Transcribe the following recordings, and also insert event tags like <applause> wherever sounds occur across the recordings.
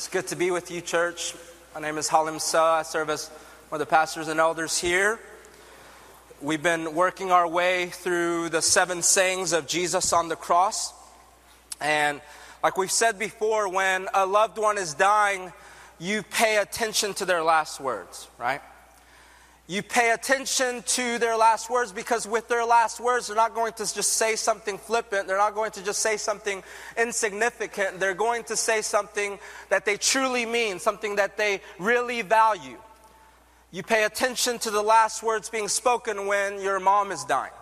It's good to be with you, church. My name is Halim Suh. I serve as one of the pastors and elders here. We've been working our way through the seven sayings of Jesus on the cross. And like we've said before, when a loved one is dying, you pay attention to their last words, right? You pay attention to their last words because with their last words, they're not going to just say something flippant. They're not going to just say something insignificant. They're going to say something that they truly mean, something that they really value. You pay attention to the last words being spoken when your mom is dying.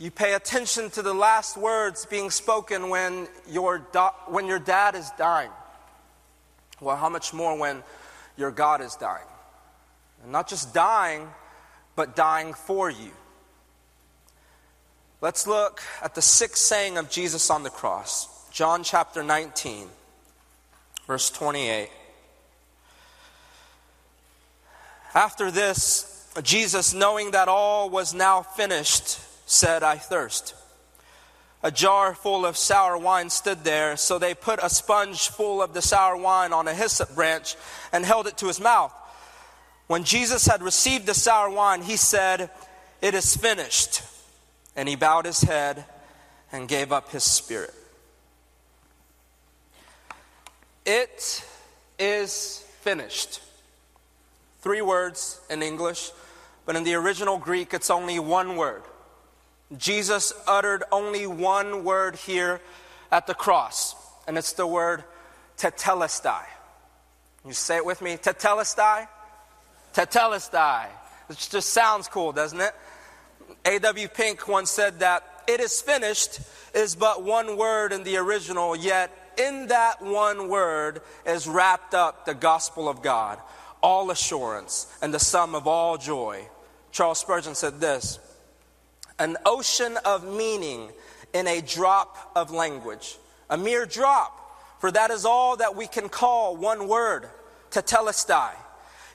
You pay attention to the last words being spoken when your, do- when your dad is dying. Well, how much more when your God is dying? And not just dying, but dying for you. Let's look at the sixth saying of Jesus on the cross. John chapter 19, verse 28. After this, Jesus, knowing that all was now finished, said, I thirst. A jar full of sour wine stood there, so they put a sponge full of the sour wine on a hyssop branch and held it to his mouth. When Jesus had received the sour wine, he said, It is finished. And he bowed his head and gave up his spirit. It is finished. Three words in English, but in the original Greek, it's only one word. Jesus uttered only one word here at the cross, and it's the word tetelestai. You say it with me, tetelestai? Tetelestai. It just sounds cool, doesn't it? A.W. Pink once said that it is finished is but one word in the original, yet in that one word is wrapped up the gospel of God, all assurance, and the sum of all joy. Charles Spurgeon said this An ocean of meaning in a drop of language, a mere drop, for that is all that we can call one word, tetelestai.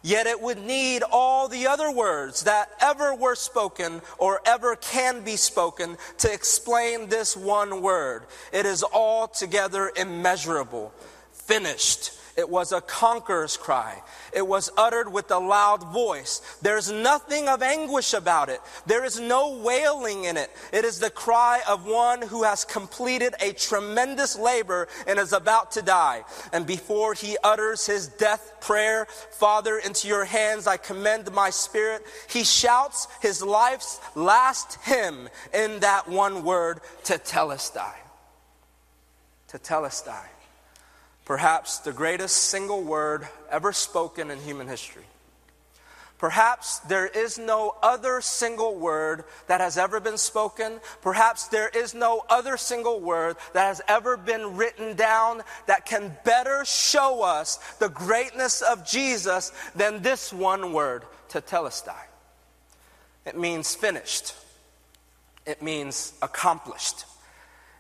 Yet it would need all the other words that ever were spoken or ever can be spoken to explain this one word. It is altogether immeasurable, finished it was a conqueror's cry. It was uttered with a loud voice. There's nothing of anguish about it. There is no wailing in it. It is the cry of one who has completed a tremendous labor and is about to die. And before he utters his death prayer, Father, into your hands I commend my spirit, he shouts his life's last hymn in that one word, tetelestai. Tetelestai perhaps the greatest single word ever spoken in human history. Perhaps there is no other single word that has ever been spoken. Perhaps there is no other single word that has ever been written down that can better show us the greatness of Jesus than this one word, tetelestai. It means finished. It means accomplished.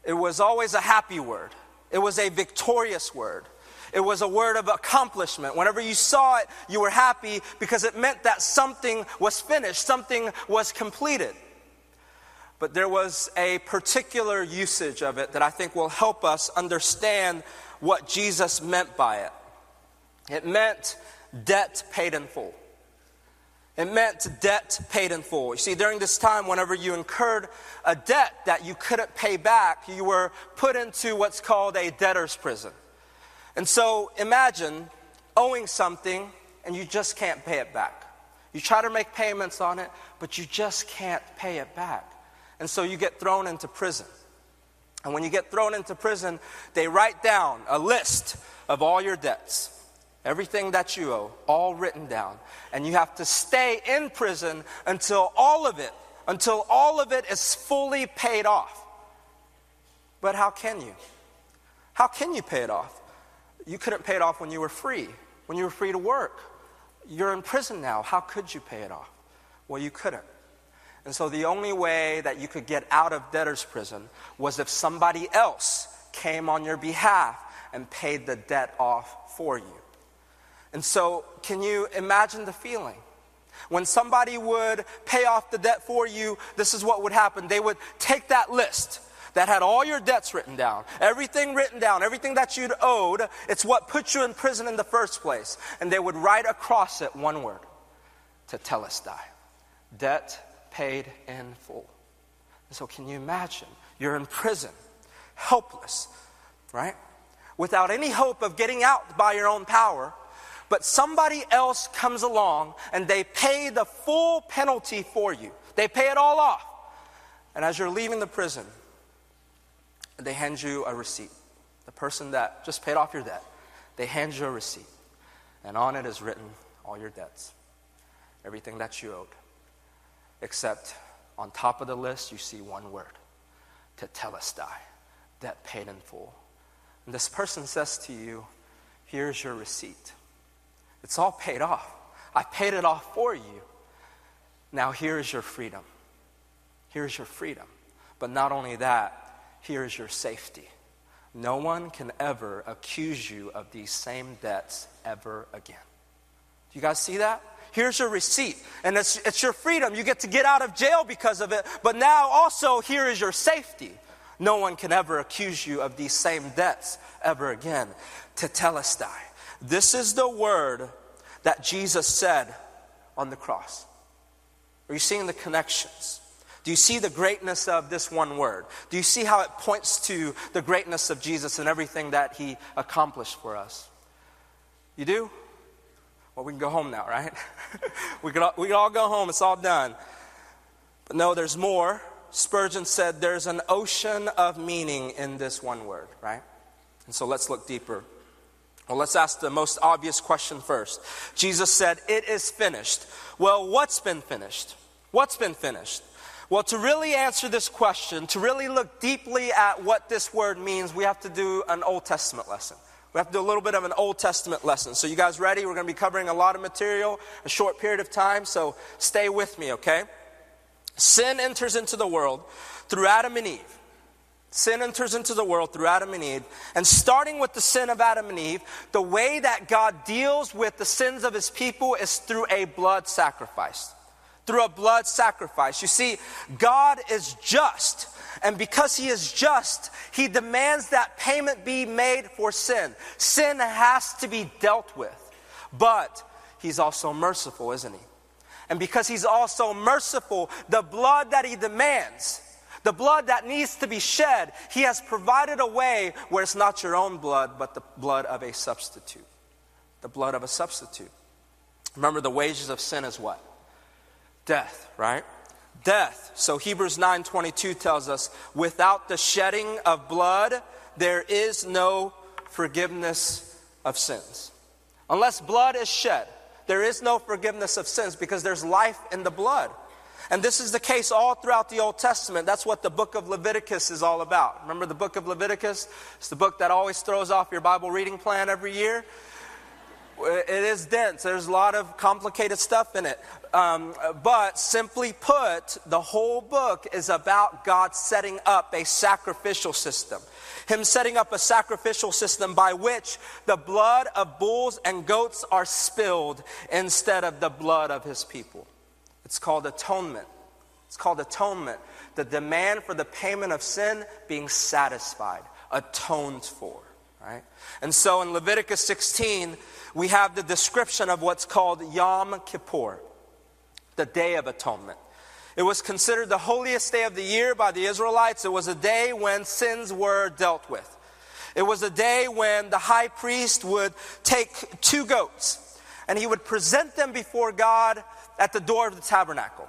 It was always a happy word. It was a victorious word. It was a word of accomplishment. Whenever you saw it, you were happy because it meant that something was finished, something was completed. But there was a particular usage of it that I think will help us understand what Jesus meant by it. It meant debt paid in full. It meant debt paid in full. You see, during this time, whenever you incurred a debt that you couldn't pay back, you were put into what's called a debtor's prison. And so imagine owing something and you just can't pay it back. You try to make payments on it, but you just can't pay it back. And so you get thrown into prison. And when you get thrown into prison, they write down a list of all your debts everything that you owe, all written down. And you have to stay in prison until all of it, until all of it is fully paid off. But how can you? How can you pay it off? You couldn't pay it off when you were free, when you were free to work. You're in prison now. How could you pay it off? Well, you couldn't. And so the only way that you could get out of debtor's prison was if somebody else came on your behalf and paid the debt off for you. And so, can you imagine the feeling? When somebody would pay off the debt for you, this is what would happen. They would take that list, that had all your debts written down, everything written down, everything that you'd owed. It's what put you in prison in the first place. And they would write across it one word to tetelestai debt paid in full. And so, can you imagine? You're in prison, helpless, right? Without any hope of getting out by your own power. But somebody else comes along and they pay the full penalty for you. They pay it all off. And as you're leaving the prison, they hand you a receipt. The person that just paid off your debt, they hand you a receipt. And on it is written all your debts, everything that you owed. Except on top of the list, you see one word tetelestai, debt paid in full. And this person says to you, Here's your receipt. It's all paid off. I paid it off for you. Now here's your freedom. Here's your freedom. But not only that, here's your safety. No one can ever accuse you of these same debts ever again. Do you guys see that? Here's your receipt, and it's, it's your freedom. You get to get out of jail because of it, but now also here is your safety. No one can ever accuse you of these same debts ever again. Tetelestai. This is the word that Jesus said on the cross. Are you seeing the connections? Do you see the greatness of this one word? Do you see how it points to the greatness of Jesus and everything that he accomplished for us? You do? Well, we can go home now, right? <laughs> we, can all, we can all go home. It's all done. But no, there's more. Spurgeon said there's an ocean of meaning in this one word, right? And so let's look deeper. Well, let's ask the most obvious question first. Jesus said, It is finished. Well, what's been finished? What's been finished? Well, to really answer this question, to really look deeply at what this word means, we have to do an Old Testament lesson. We have to do a little bit of an Old Testament lesson. So, you guys ready? We're going to be covering a lot of material, a short period of time, so stay with me, okay? Sin enters into the world through Adam and Eve. Sin enters into the world through Adam and Eve. And starting with the sin of Adam and Eve, the way that God deals with the sins of his people is through a blood sacrifice. Through a blood sacrifice. You see, God is just. And because he is just, he demands that payment be made for sin. Sin has to be dealt with. But he's also merciful, isn't he? And because he's also merciful, the blood that he demands the blood that needs to be shed, He has provided a way where it's not your own blood, but the blood of a substitute. The blood of a substitute. Remember, the wages of sin is what? Death, right? Death. So Hebrews 9:22 tells us, without the shedding of blood, there is no forgiveness of sins. Unless blood is shed, there is no forgiveness of sins because there's life in the blood. And this is the case all throughout the Old Testament. That's what the book of Leviticus is all about. Remember the book of Leviticus? It's the book that always throws off your Bible reading plan every year. It is dense. There's a lot of complicated stuff in it. Um, but simply put, the whole book is about God setting up a sacrificial system. Him setting up a sacrificial system by which the blood of bulls and goats are spilled instead of the blood of his people. It's called atonement. It's called atonement. The demand for the payment of sin being satisfied, atoned for. Right? And so in Leviticus 16, we have the description of what's called Yom Kippur, the Day of Atonement. It was considered the holiest day of the year by the Israelites. It was a day when sins were dealt with. It was a day when the high priest would take two goats and he would present them before God at the door of the tabernacle.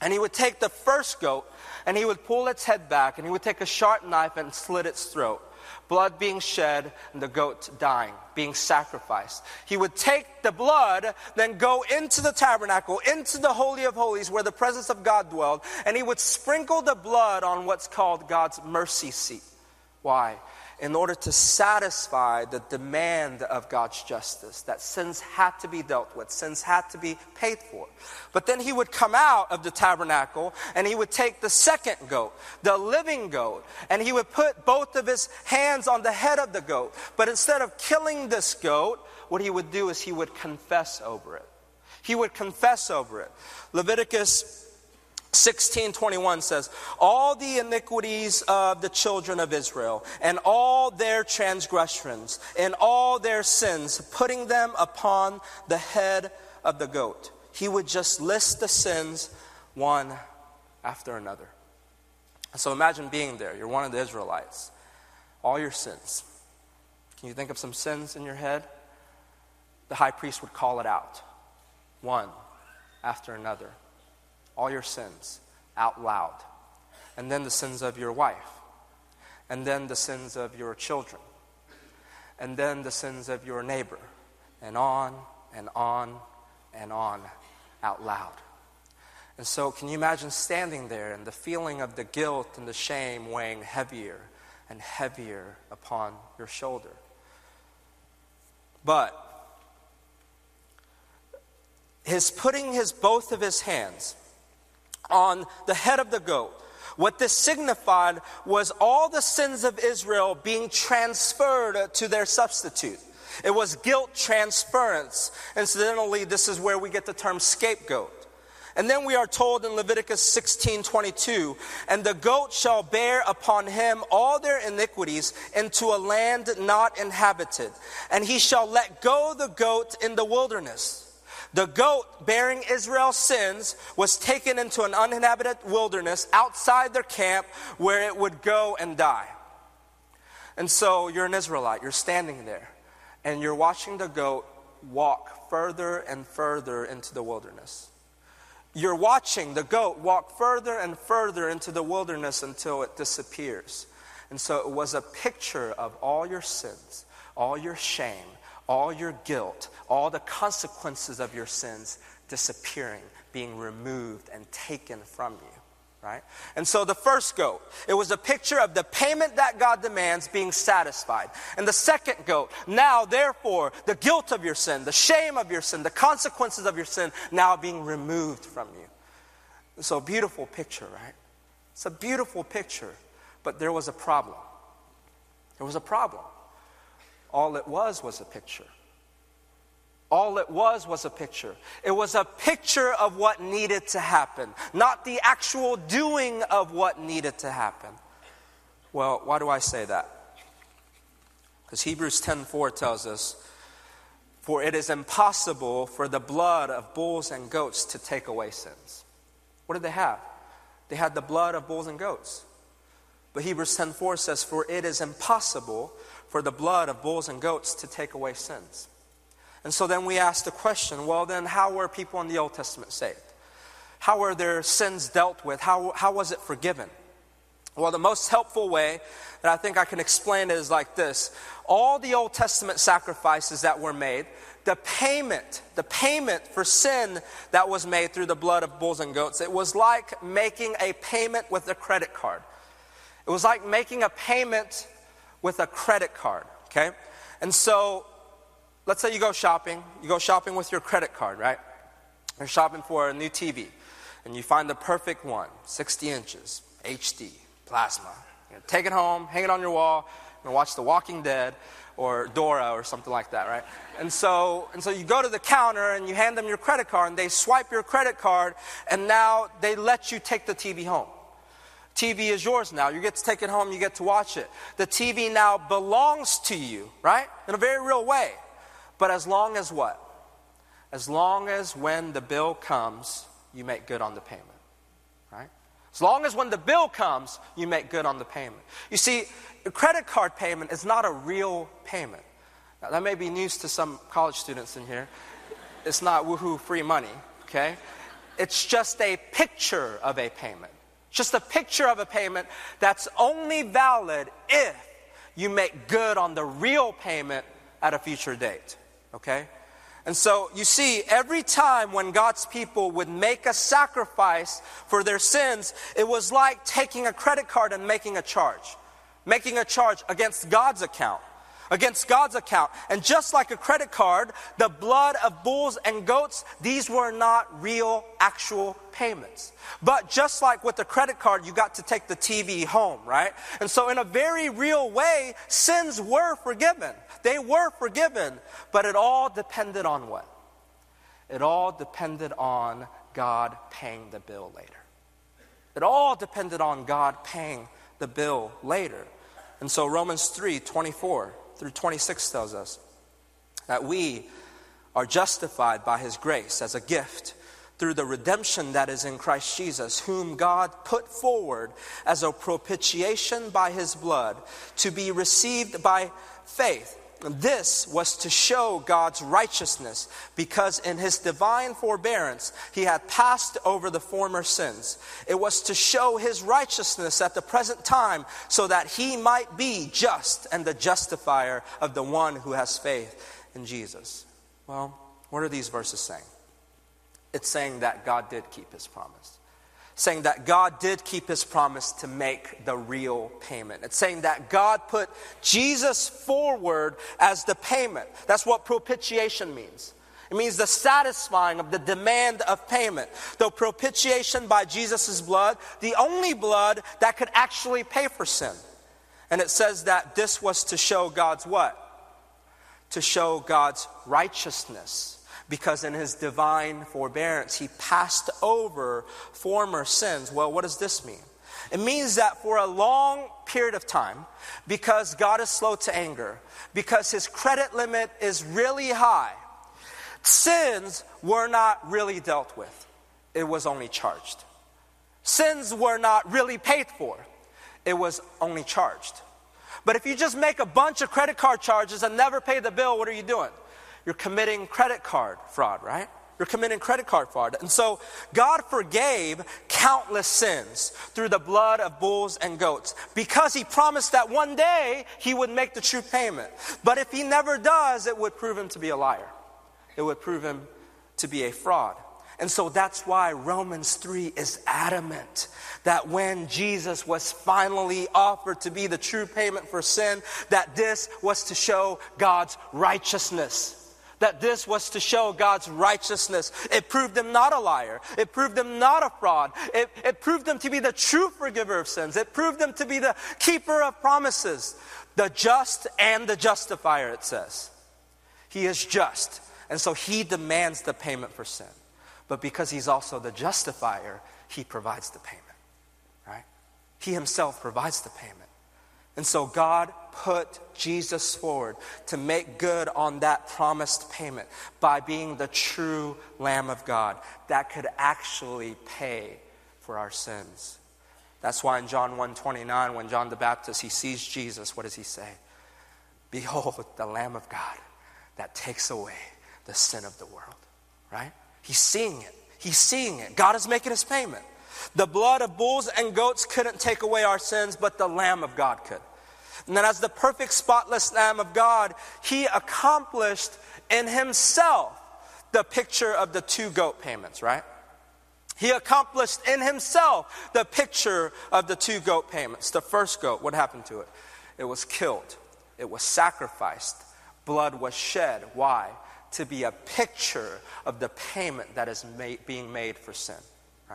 And he would take the first goat and he would pull its head back and he would take a sharp knife and slit its throat. Blood being shed and the goat dying, being sacrificed. He would take the blood, then go into the tabernacle, into the Holy of Holies where the presence of God dwelled, and he would sprinkle the blood on what's called God's mercy seat. Why? In order to satisfy the demand of God's justice, that sins had to be dealt with, sins had to be paid for. But then he would come out of the tabernacle and he would take the second goat, the living goat, and he would put both of his hands on the head of the goat. But instead of killing this goat, what he would do is he would confess over it. He would confess over it. Leviticus 1621 says, All the iniquities of the children of Israel, and all their transgressions, and all their sins, putting them upon the head of the goat. He would just list the sins one after another. So imagine being there. You're one of the Israelites. All your sins. Can you think of some sins in your head? The high priest would call it out, one after another all your sins out loud. And then the sins of your wife. And then the sins of your children. And then the sins of your neighbor. And on and on and on out loud. And so, can you imagine standing there and the feeling of the guilt and the shame weighing heavier and heavier upon your shoulder? But his putting his both of his hands on the head of the goat. What this signified was all the sins of Israel being transferred to their substitute. It was guilt transference. Incidentally, this is where we get the term scapegoat. And then we are told in Leviticus 16 22, and the goat shall bear upon him all their iniquities into a land not inhabited, and he shall let go the goat in the wilderness. The goat bearing Israel's sins was taken into an uninhabited wilderness outside their camp where it would go and die. And so you're an Israelite, you're standing there, and you're watching the goat walk further and further into the wilderness. You're watching the goat walk further and further into the wilderness until it disappears. And so it was a picture of all your sins, all your shame, all your guilt, all the consequences of your sins disappearing, being removed and taken from you. Right? And so the first goat, it was a picture of the payment that God demands being satisfied. And the second goat, now therefore, the guilt of your sin, the shame of your sin, the consequences of your sin now being removed from you. So beautiful picture, right? It's a beautiful picture, but there was a problem. There was a problem. All it was was a picture. All it was was a picture. It was a picture of what needed to happen, not the actual doing of what needed to happen. Well, why do I say that? Because Hebrews 10:4 tells us, "For it is impossible for the blood of bulls and goats to take away sins." What did they have? They had the blood of bulls and goats. But Hebrews 10:4 says, "For it is impossible for the blood of bulls and goats to take away sins. And so then we ask the question well, then, how were people in the Old Testament saved? How were their sins dealt with? How, how was it forgiven? Well, the most helpful way that I think I can explain it is like this all the Old Testament sacrifices that were made, the payment, the payment for sin that was made through the blood of bulls and goats, it was like making a payment with a credit card. It was like making a payment with a credit card, okay? And so, let's say you go shopping. You go shopping with your credit card, right? You're shopping for a new TV, and you find the perfect one 60 inches, HD, plasma. You know, take it home, hang it on your wall, and watch The Walking Dead or Dora or something like that, right? And so, and so you go to the counter and you hand them your credit card, and they swipe your credit card, and now they let you take the TV home. TV is yours now. You get to take it home, you get to watch it. The TV now belongs to you, right? In a very real way. But as long as what? As long as when the bill comes, you make good on the payment, right? As long as when the bill comes, you make good on the payment. You see, a credit card payment is not a real payment. Now, that may be news to some college students in here. It's not woohoo free money, okay? It's just a picture of a payment. Just a picture of a payment that's only valid if you make good on the real payment at a future date. Okay? And so you see, every time when God's people would make a sacrifice for their sins, it was like taking a credit card and making a charge, making a charge against God's account against God's account. And just like a credit card, the blood of bulls and goats, these were not real, actual payments. But just like with the credit card, you got to take the TV home, right? And so, in a very real way, sins were forgiven. They were forgiven, but it all depended on what? It all depended on God paying the bill later. It all depended on God paying the bill later. And so Romans 3 24 through 26 tells us that we are justified by his grace as a gift through the redemption that is in Christ Jesus, whom God put forward as a propitiation by his blood to be received by faith. This was to show God's righteousness because in his divine forbearance he had passed over the former sins. It was to show his righteousness at the present time so that he might be just and the justifier of the one who has faith in Jesus. Well, what are these verses saying? It's saying that God did keep his promise saying that God did keep his promise to make the real payment. It's saying that God put Jesus forward as the payment. That's what propitiation means. It means the satisfying of the demand of payment. The propitiation by Jesus' blood, the only blood that could actually pay for sin. And it says that this was to show God's what? To show God's righteousness because in his divine forbearance, he passed over former sins. Well, what does this mean? It means that for a long period of time, because God is slow to anger, because his credit limit is really high, sins were not really dealt with, it was only charged. Sins were not really paid for, it was only charged. But if you just make a bunch of credit card charges and never pay the bill, what are you doing? You're committing credit card fraud, right? You're committing credit card fraud. And so God forgave countless sins through the blood of bulls and goats because He promised that one day He would make the true payment. But if He never does, it would prove Him to be a liar, it would prove Him to be a fraud. And so that's why Romans 3 is adamant that when Jesus was finally offered to be the true payment for sin, that this was to show God's righteousness that this was to show God's righteousness. It proved him not a liar. It proved him not a fraud. It, it proved him to be the true forgiver of sins. It proved him to be the keeper of promises, the just and the justifier, it says. He is just. And so he demands the payment for sin. But because he's also the justifier, he provides the payment. Right? He himself provides the payment. And so God put Jesus forward to make good on that promised payment by being the true Lamb of God that could actually pay for our sins. That's why in John 1:29 when John the Baptist he sees Jesus what does he say? Behold the lamb of God that takes away the sin of the world. Right? He's seeing it. He's seeing it. God is making his payment. The blood of bulls and goats couldn't take away our sins, but the Lamb of God could. And then, as the perfect, spotless Lamb of God, he accomplished in himself the picture of the two goat payments, right? He accomplished in himself the picture of the two goat payments. The first goat, what happened to it? It was killed, it was sacrificed, blood was shed. Why? To be a picture of the payment that is made, being made for sin,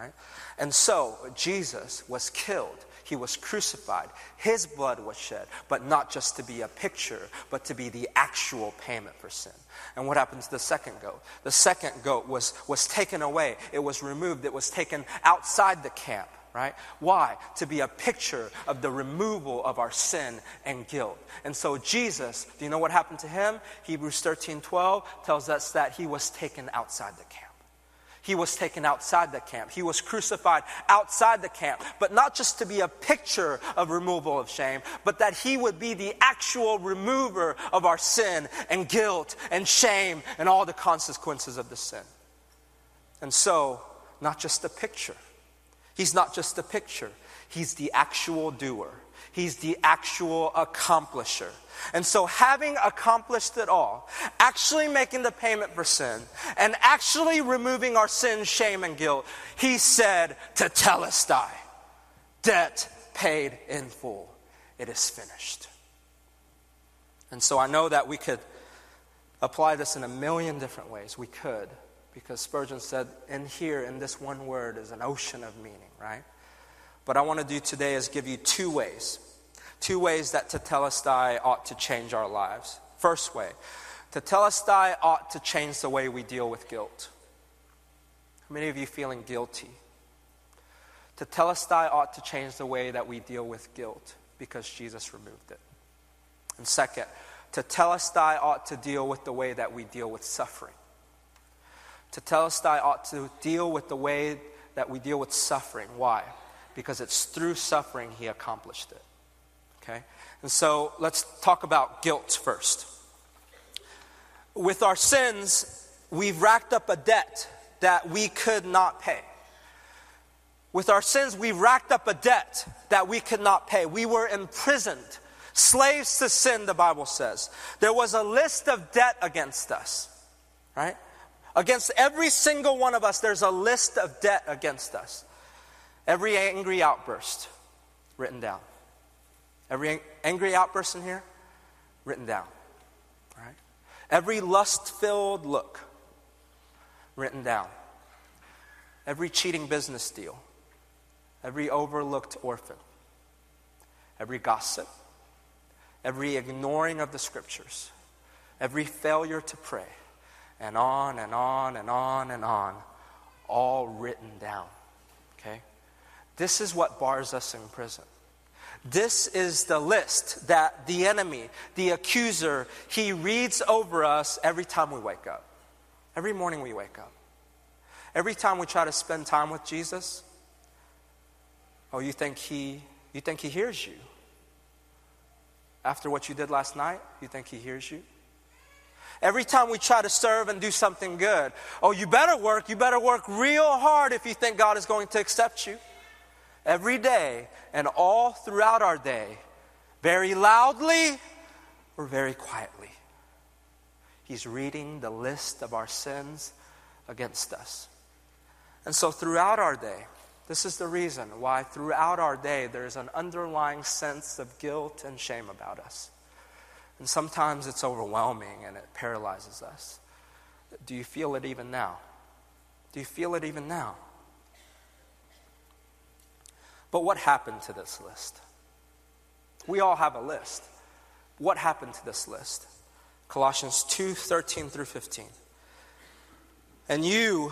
right? And so Jesus was killed he was crucified. His blood was shed, but not just to be a picture, but to be the actual payment for sin. And what happened to the second goat? The second goat was, was taken away, it was removed, it was taken outside the camp. Right? Why? To be a picture of the removal of our sin and guilt. And so Jesus, do you know what happened to him? Hebrews 13 12 tells us that he was taken outside the camp. He was taken outside the camp. He was crucified outside the camp, but not just to be a picture of removal of shame, but that he would be the actual remover of our sin and guilt and shame and all the consequences of the sin. And so, not just a picture. He's not just a picture, he's the actual doer. He's the actual accomplisher. And so, having accomplished it all, actually making the payment for sin, and actually removing our sin, shame, and guilt, he said tetelestai, debt paid in full. It is finished. And so, I know that we could apply this in a million different ways. We could, because Spurgeon said, in here, in this one word, is an ocean of meaning, right? But I want to do today is give you two ways two ways that tetelestai ought to change our lives. First way, tetelestai ought to change the way we deal with guilt. How many of you feeling guilty? Tetelestai ought to change the way that we deal with guilt because Jesus removed it. And second, tetelestai ought to deal with the way that we deal with suffering. Tetelestai ought to deal with the way that we deal with suffering. Why? Because it's through suffering he accomplished it. Okay? And so let's talk about guilt first. With our sins, we've racked up a debt that we could not pay. With our sins, we racked up a debt that we could not pay. We were imprisoned, slaves to sin, the Bible says. There was a list of debt against us, right? Against every single one of us, there's a list of debt against us. Every angry outburst, written down. Every angry outburst in here, written down. Right? Every lust filled look, written down. Every cheating business deal, every overlooked orphan, every gossip, every ignoring of the scriptures, every failure to pray, and on and on and on and on, all written down. Okay? This is what bars us in prison. This is the list that the enemy, the accuser, he reads over us every time we wake up. Every morning we wake up. Every time we try to spend time with Jesus, oh, you think he you think he hears you? After what you did last night, you think he hears you? Every time we try to serve and do something good, oh, you better work, you better work real hard if you think God is going to accept you. Every day and all throughout our day, very loudly or very quietly. He's reading the list of our sins against us. And so, throughout our day, this is the reason why throughout our day there's an underlying sense of guilt and shame about us. And sometimes it's overwhelming and it paralyzes us. Do you feel it even now? Do you feel it even now? But what happened to this list? We all have a list. What happened to this list? Colossians 2 13 through 15. And you,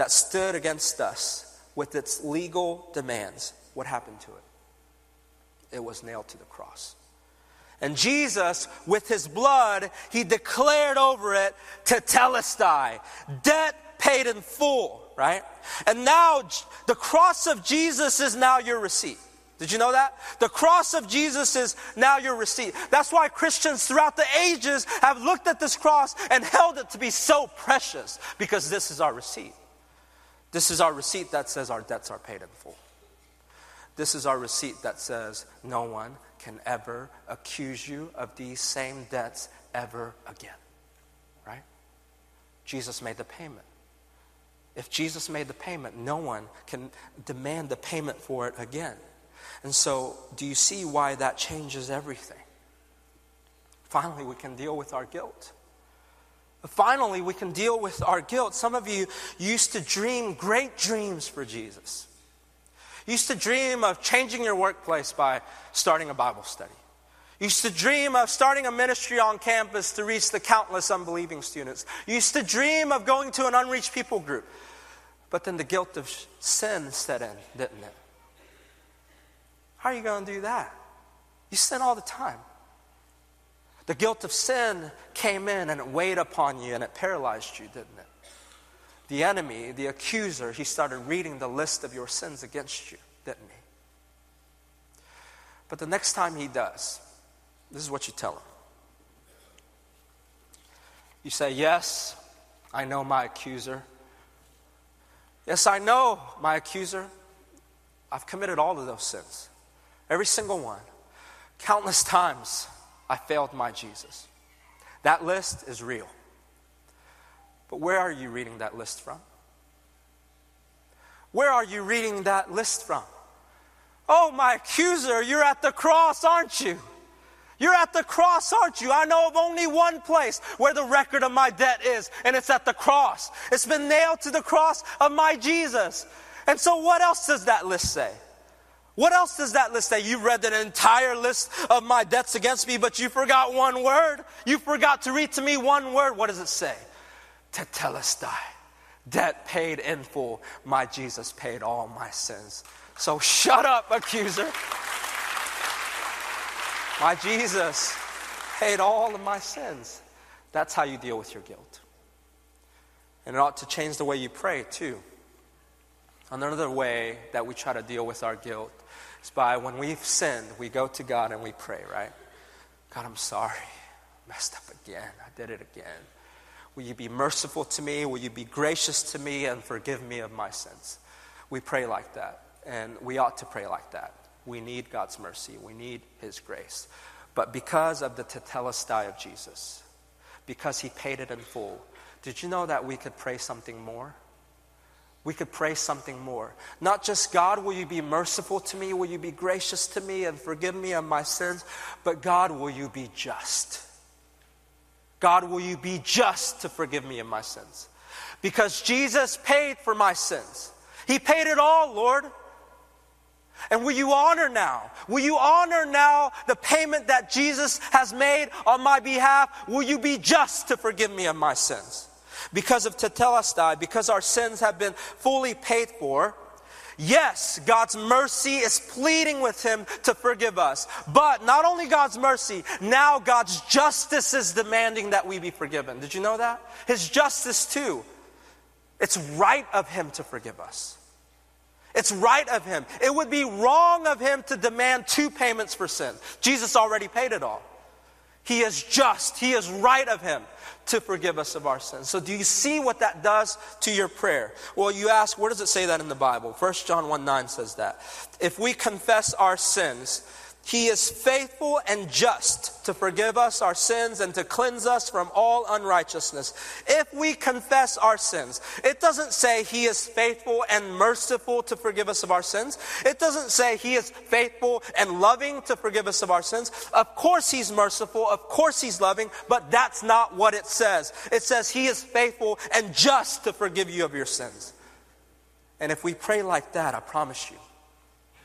that stood against us with its legal demands, what happened to it? It was nailed to the cross. And Jesus, with his blood, he declared over it to tetelestai, debt paid in full, right? And now the cross of Jesus is now your receipt. Did you know that? The cross of Jesus is now your receipt. That's why Christians throughout the ages have looked at this cross and held it to be so precious because this is our receipt. This is our receipt that says our debts are paid in full. This is our receipt that says no one can ever accuse you of these same debts ever again. Right? Jesus made the payment. If Jesus made the payment, no one can demand the payment for it again. And so, do you see why that changes everything? Finally, we can deal with our guilt. Finally, we can deal with our guilt. Some of you used to dream great dreams for Jesus. You used to dream of changing your workplace by starting a Bible study. You used to dream of starting a ministry on campus to reach the countless unbelieving students. You used to dream of going to an unreached people group. But then the guilt of sin set in, didn't it? How are you going to do that? You sin all the time. The guilt of sin came in and it weighed upon you and it paralyzed you, didn't it? The enemy, the accuser, he started reading the list of your sins against you, didn't he? But the next time he does, this is what you tell him. You say, Yes, I know my accuser. Yes, I know my accuser. I've committed all of those sins, every single one, countless times. I failed my Jesus. That list is real. But where are you reading that list from? Where are you reading that list from? Oh, my accuser, you're at the cross, aren't you? You're at the cross, aren't you? I know of only one place where the record of my debt is, and it's at the cross. It's been nailed to the cross of my Jesus. And so, what else does that list say? What else does that list say? You read the entire list of my debts against me, but you forgot one word. You forgot to read to me one word. What does it say? Tetelestai. Debt paid in full. My Jesus paid all my sins. So shut up, accuser. My Jesus paid all of my sins. That's how you deal with your guilt. And it ought to change the way you pray, too. Another way that we try to deal with our guilt is by when we've sinned, we go to God and we pray, right? God, I'm sorry. Messed up again. I did it again. Will you be merciful to me? Will you be gracious to me and forgive me of my sins? We pray like that, and we ought to pray like that. We need God's mercy, we need His grace. But because of the tetelestai of Jesus, because He paid it in full, did you know that we could pray something more? We could pray something more. Not just, God, will you be merciful to me? Will you be gracious to me and forgive me of my sins? But God, will you be just? God, will you be just to forgive me of my sins? Because Jesus paid for my sins. He paid it all, Lord. And will you honor now? Will you honor now the payment that Jesus has made on my behalf? Will you be just to forgive me of my sins? Because of Tetelestai, because our sins have been fully paid for, Yes, God's mercy is pleading with him to forgive us. But not only God's mercy, now God's justice is demanding that we be forgiven. Did you know that? His justice too. It's right of him to forgive us. It's right of him. It would be wrong of him to demand two payments for sin. Jesus already paid it all. He is just. He is right of him to forgive us of our sins. So, do you see what that does to your prayer? Well, you ask, where does it say that in the Bible? 1 John 1 9 says that. If we confess our sins, he is faithful and just to forgive us our sins and to cleanse us from all unrighteousness. If we confess our sins, it doesn't say He is faithful and merciful to forgive us of our sins. It doesn't say He is faithful and loving to forgive us of our sins. Of course, He's merciful. Of course, He's loving, but that's not what it says. It says He is faithful and just to forgive you of your sins. And if we pray like that, I promise you,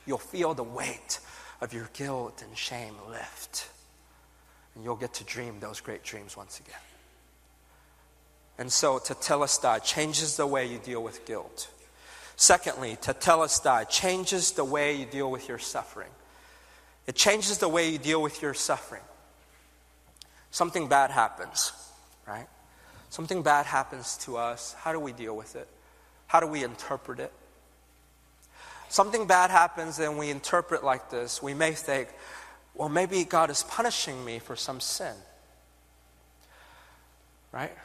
you'll feel the weight of your guilt and shame lift. And you'll get to dream those great dreams once again. And so, tetelestai changes the way you deal with guilt. Secondly, tetelestai changes the way you deal with your suffering. It changes the way you deal with your suffering. Something bad happens, right? Something bad happens to us. How do we deal with it? How do we interpret it? Something bad happens and we interpret like this, we may think, well, maybe God is punishing me for some sin. Right?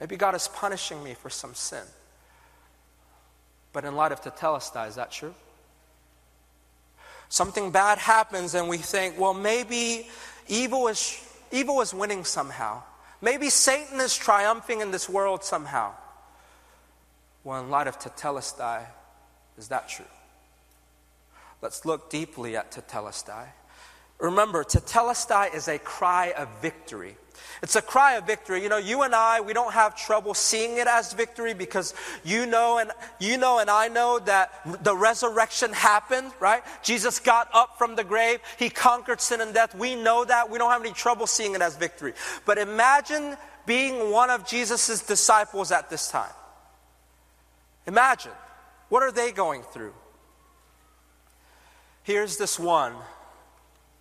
Maybe God is punishing me for some sin. But in light of Tetelestai, is that true? Something bad happens and we think, well, maybe evil is, evil is winning somehow. Maybe Satan is triumphing in this world somehow. Well, in light of Tetelestai, is that true? Let's look deeply at Tetelestai. Remember, Tetelestai is a cry of victory. It's a cry of victory. You know, you and I, we don't have trouble seeing it as victory because you know and you know and I know that the resurrection happened, right? Jesus got up from the grave. He conquered sin and death. We know that. We don't have any trouble seeing it as victory. But imagine being one of Jesus' disciples at this time. Imagine. What are they going through? Here's this one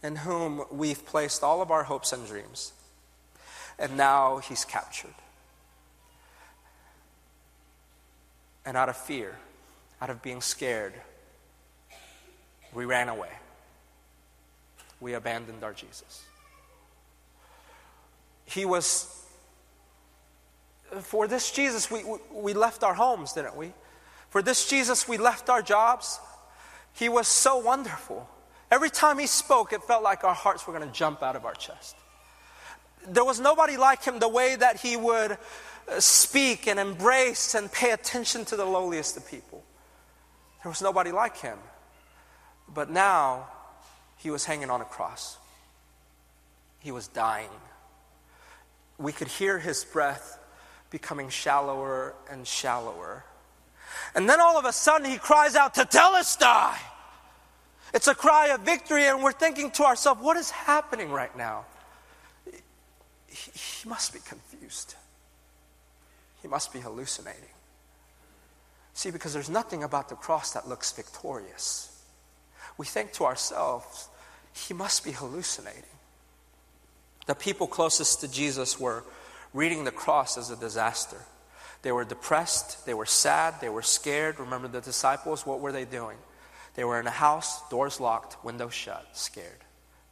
in whom we've placed all of our hopes and dreams, and now he's captured. And out of fear, out of being scared, we ran away. We abandoned our Jesus. He was, for this Jesus, we, we left our homes, didn't we? For this Jesus, we left our jobs. He was so wonderful. Every time he spoke, it felt like our hearts were going to jump out of our chest. There was nobody like him the way that he would uh, speak and embrace and pay attention to the lowliest of people. There was nobody like him. But now he was hanging on a cross. He was dying. We could hear his breath becoming shallower and shallower. And then all of a sudden he cries out, to Tetelestai! It's a cry of victory, and we're thinking to ourselves, what is happening right now? He, he must be confused. He must be hallucinating. See, because there's nothing about the cross that looks victorious. We think to ourselves, he must be hallucinating. The people closest to Jesus were reading the cross as a disaster. They were depressed, they were sad, they were scared. Remember the disciples? What were they doing? They were in a house, doors locked, windows shut, scared.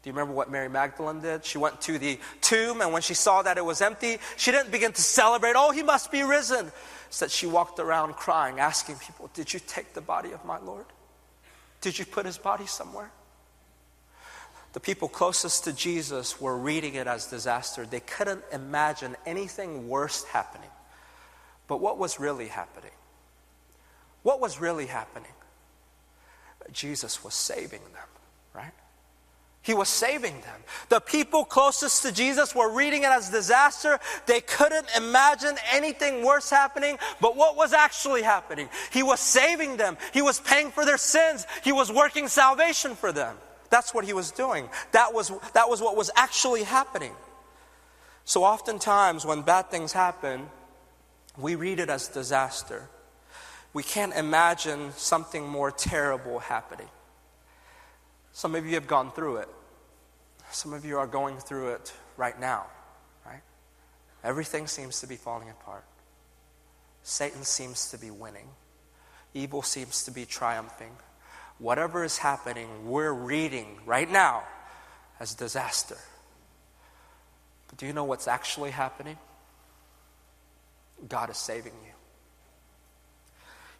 Do you remember what Mary Magdalene did? She went to the tomb, and when she saw that it was empty, she didn't begin to celebrate, oh, he must be risen. Instead, she walked around crying, asking people, Did you take the body of my Lord? Did you put his body somewhere? The people closest to Jesus were reading it as disaster. They couldn't imagine anything worse happening. But what was really happening? What was really happening? Jesus was saving them, right? He was saving them. The people closest to Jesus were reading it as disaster. They couldn't imagine anything worse happening, but what was actually happening? He was saving them. He was paying for their sins. He was working salvation for them. That's what he was doing. That was, that was what was actually happening. So oftentimes when bad things happen, we read it as disaster. We can't imagine something more terrible happening. Some of you have gone through it. Some of you are going through it right now, right? Everything seems to be falling apart. Satan seems to be winning. Evil seems to be triumphing. Whatever is happening, we're reading right now as disaster. But do you know what's actually happening? God is saving you.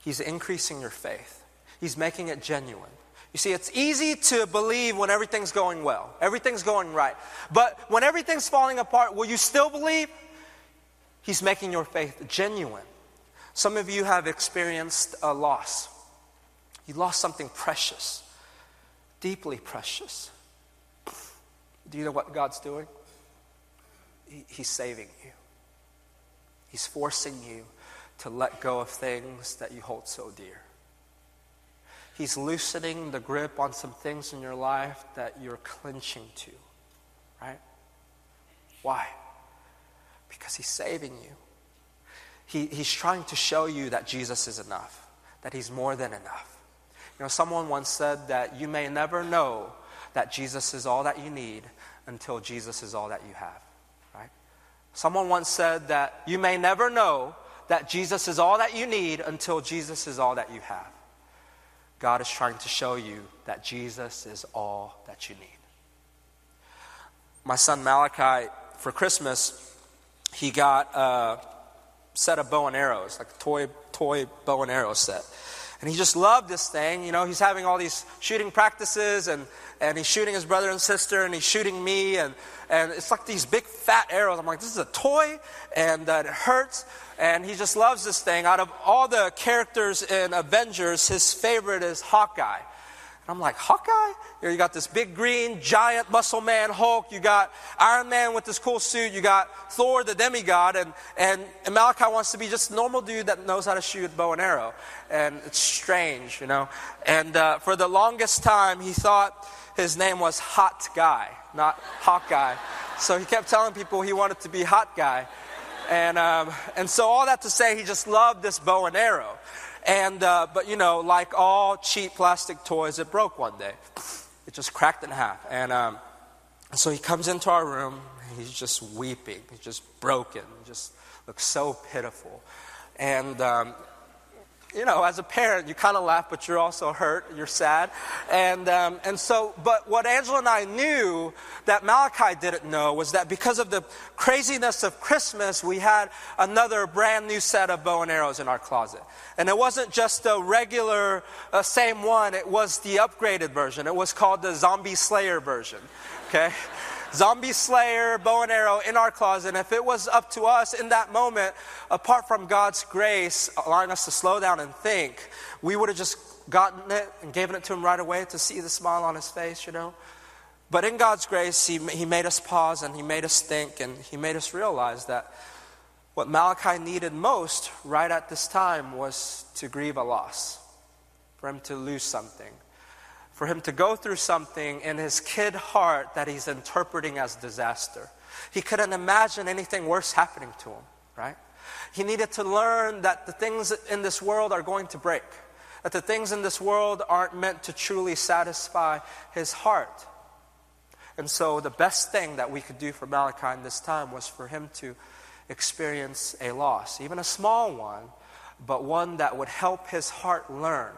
He's increasing your faith, He's making it genuine. You see, it's easy to believe when everything's going well, everything's going right. But when everything's falling apart, will you still believe? He's making your faith genuine. Some of you have experienced a loss. You lost something precious, deeply precious. Do you know what God's doing? He's saving you. He's forcing you to let go of things that you hold so dear. He's loosening the grip on some things in your life that you're clinching to, right? Why? Because He's saving you. He, he's trying to show you that Jesus is enough, that He's more than enough. You know, someone once said that you may never know that Jesus is all that you need until Jesus is all that you have? Someone once said that you may never know that Jesus is all that you need until Jesus is all that you have. God is trying to show you that Jesus is all that you need. My son Malachi, for Christmas, he got a set of bow and arrows, like a toy, toy bow and arrow set. And he just loved this thing. You know, he's having all these shooting practices, and, and he's shooting his brother and sister, and he's shooting me, and, and it's like these big fat arrows. I'm like, this is a toy, and uh, it hurts and he just loves this thing. Out of all the characters in Avengers, his favorite is Hawkeye. And I'm like, Hawkeye? You, you got this big green giant muscle man Hulk. You got Iron Man with this cool suit. You got Thor the demigod. And, and, and Malachi wants to be just a normal dude that knows how to shoot bow and arrow. And it's strange, you know. And uh, for the longest time, he thought his name was Hot Guy, not Hawkeye. So he kept telling people he wanted to be Hot Guy. And, um, and so, all that to say, he just loved this bow and arrow. And, uh, but you know, like all cheap plastic toys, it broke one day. It just cracked in half. And um, so he comes into our room, he's just weeping, he's just broken, he just looks so pitiful. And um, you know, as a parent, you kind of laugh, but you're also hurt, you're sad. And, um, and so, but what Angela and I knew that Malachi didn't know was that because of the craziness of Christmas, we had another brand new set of bow and arrows in our closet. And it wasn't just a regular, uh, same one, it was the upgraded version. It was called the Zombie Slayer version, okay? Zombie slayer, bow and arrow in our closet. And if it was up to us in that moment, apart from God's grace allowing us to slow down and think, we would have just gotten it and given it to him right away to see the smile on his face, you know? But in God's grace, he, he made us pause and He made us think and He made us realize that what Malachi needed most right at this time was to grieve a loss, for him to lose something, for him to go through something in his kid heart that he's interpreting as disaster. He couldn't imagine anything worse happening to him, right? He needed to learn that the things in this world are going to break, that the things in this world aren't meant to truly satisfy his heart. And so, the best thing that we could do for Malachi in this time was for him to experience a loss, even a small one, but one that would help his heart learn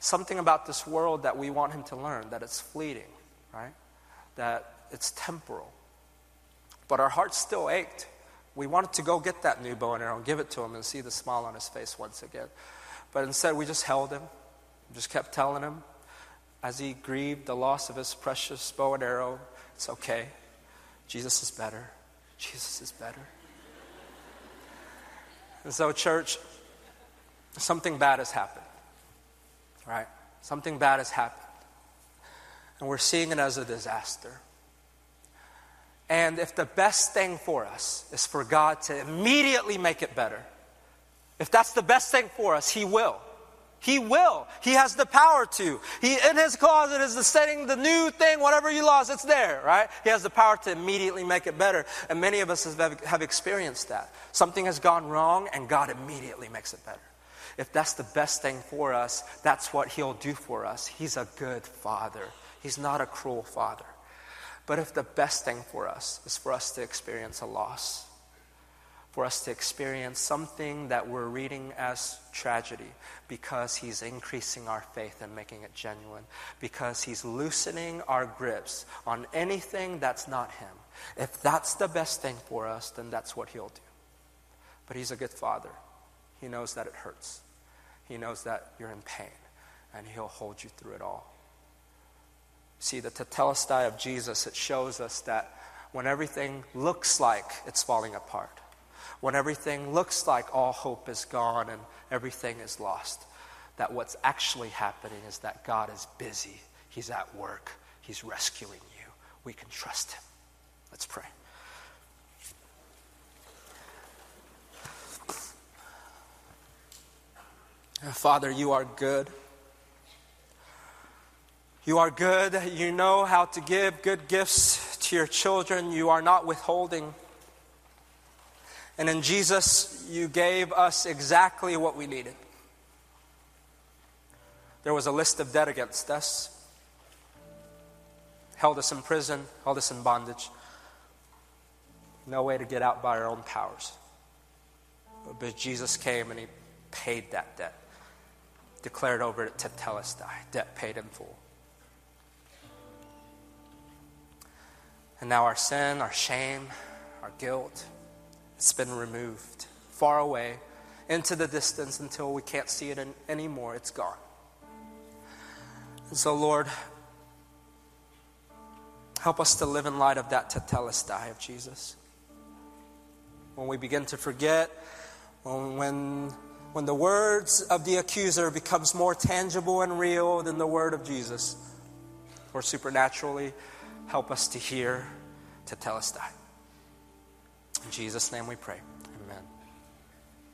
something about this world that we want him to learn that it's fleeting, right? That it's temporal. But our hearts still ached. We wanted to go get that new bow and arrow and give it to him and see the smile on his face once again. But instead, we just held him, just kept telling him, as he grieved the loss of his precious bow and arrow, it's okay. Jesus is better. Jesus is better. And so, church, something bad has happened. Right? Something bad has happened. And we're seeing it as a disaster. And if the best thing for us is for God to immediately make it better, if that's the best thing for us, He will. He will. He has the power to. He in his closet is the setting the new thing, whatever you lost, it's there, right? He has the power to immediately make it better. And many of us have, have experienced that. Something has gone wrong and God immediately makes it better. If that's the best thing for us, that's what he'll do for us. He's a good father. He's not a cruel father. But if the best thing for us is for us to experience a loss, for us to experience something that we're reading as tragedy because he's increasing our faith and making it genuine, because he's loosening our grips on anything that's not him. If that's the best thing for us, then that's what he'll do. But he's a good father. He knows that it hurts, he knows that you're in pain, and he'll hold you through it all. See, the tetelestai of Jesus, it shows us that when everything looks like it's falling apart, when everything looks like all hope is gone and everything is lost, that what's actually happening is that God is busy. He's at work. He's rescuing you. We can trust Him. Let's pray. Father, you are good. You are good. You know how to give good gifts to your children. You are not withholding. And in Jesus, you gave us exactly what we needed. There was a list of debt against us, held us in prison, held us in bondage. No way to get out by our own powers. But Jesus came and he paid that debt, declared over it tetelestai, debt paid in full. And now our sin, our shame, our guilt, it's been removed far away into the distance until we can't see it in, anymore. It's gone. And so, Lord, help us to live in light of that tetelestai of Jesus. When we begin to forget, when, when, when the words of the accuser becomes more tangible and real than the word of Jesus, or supernaturally, help us to hear tetelestai. In Jesus' name we pray.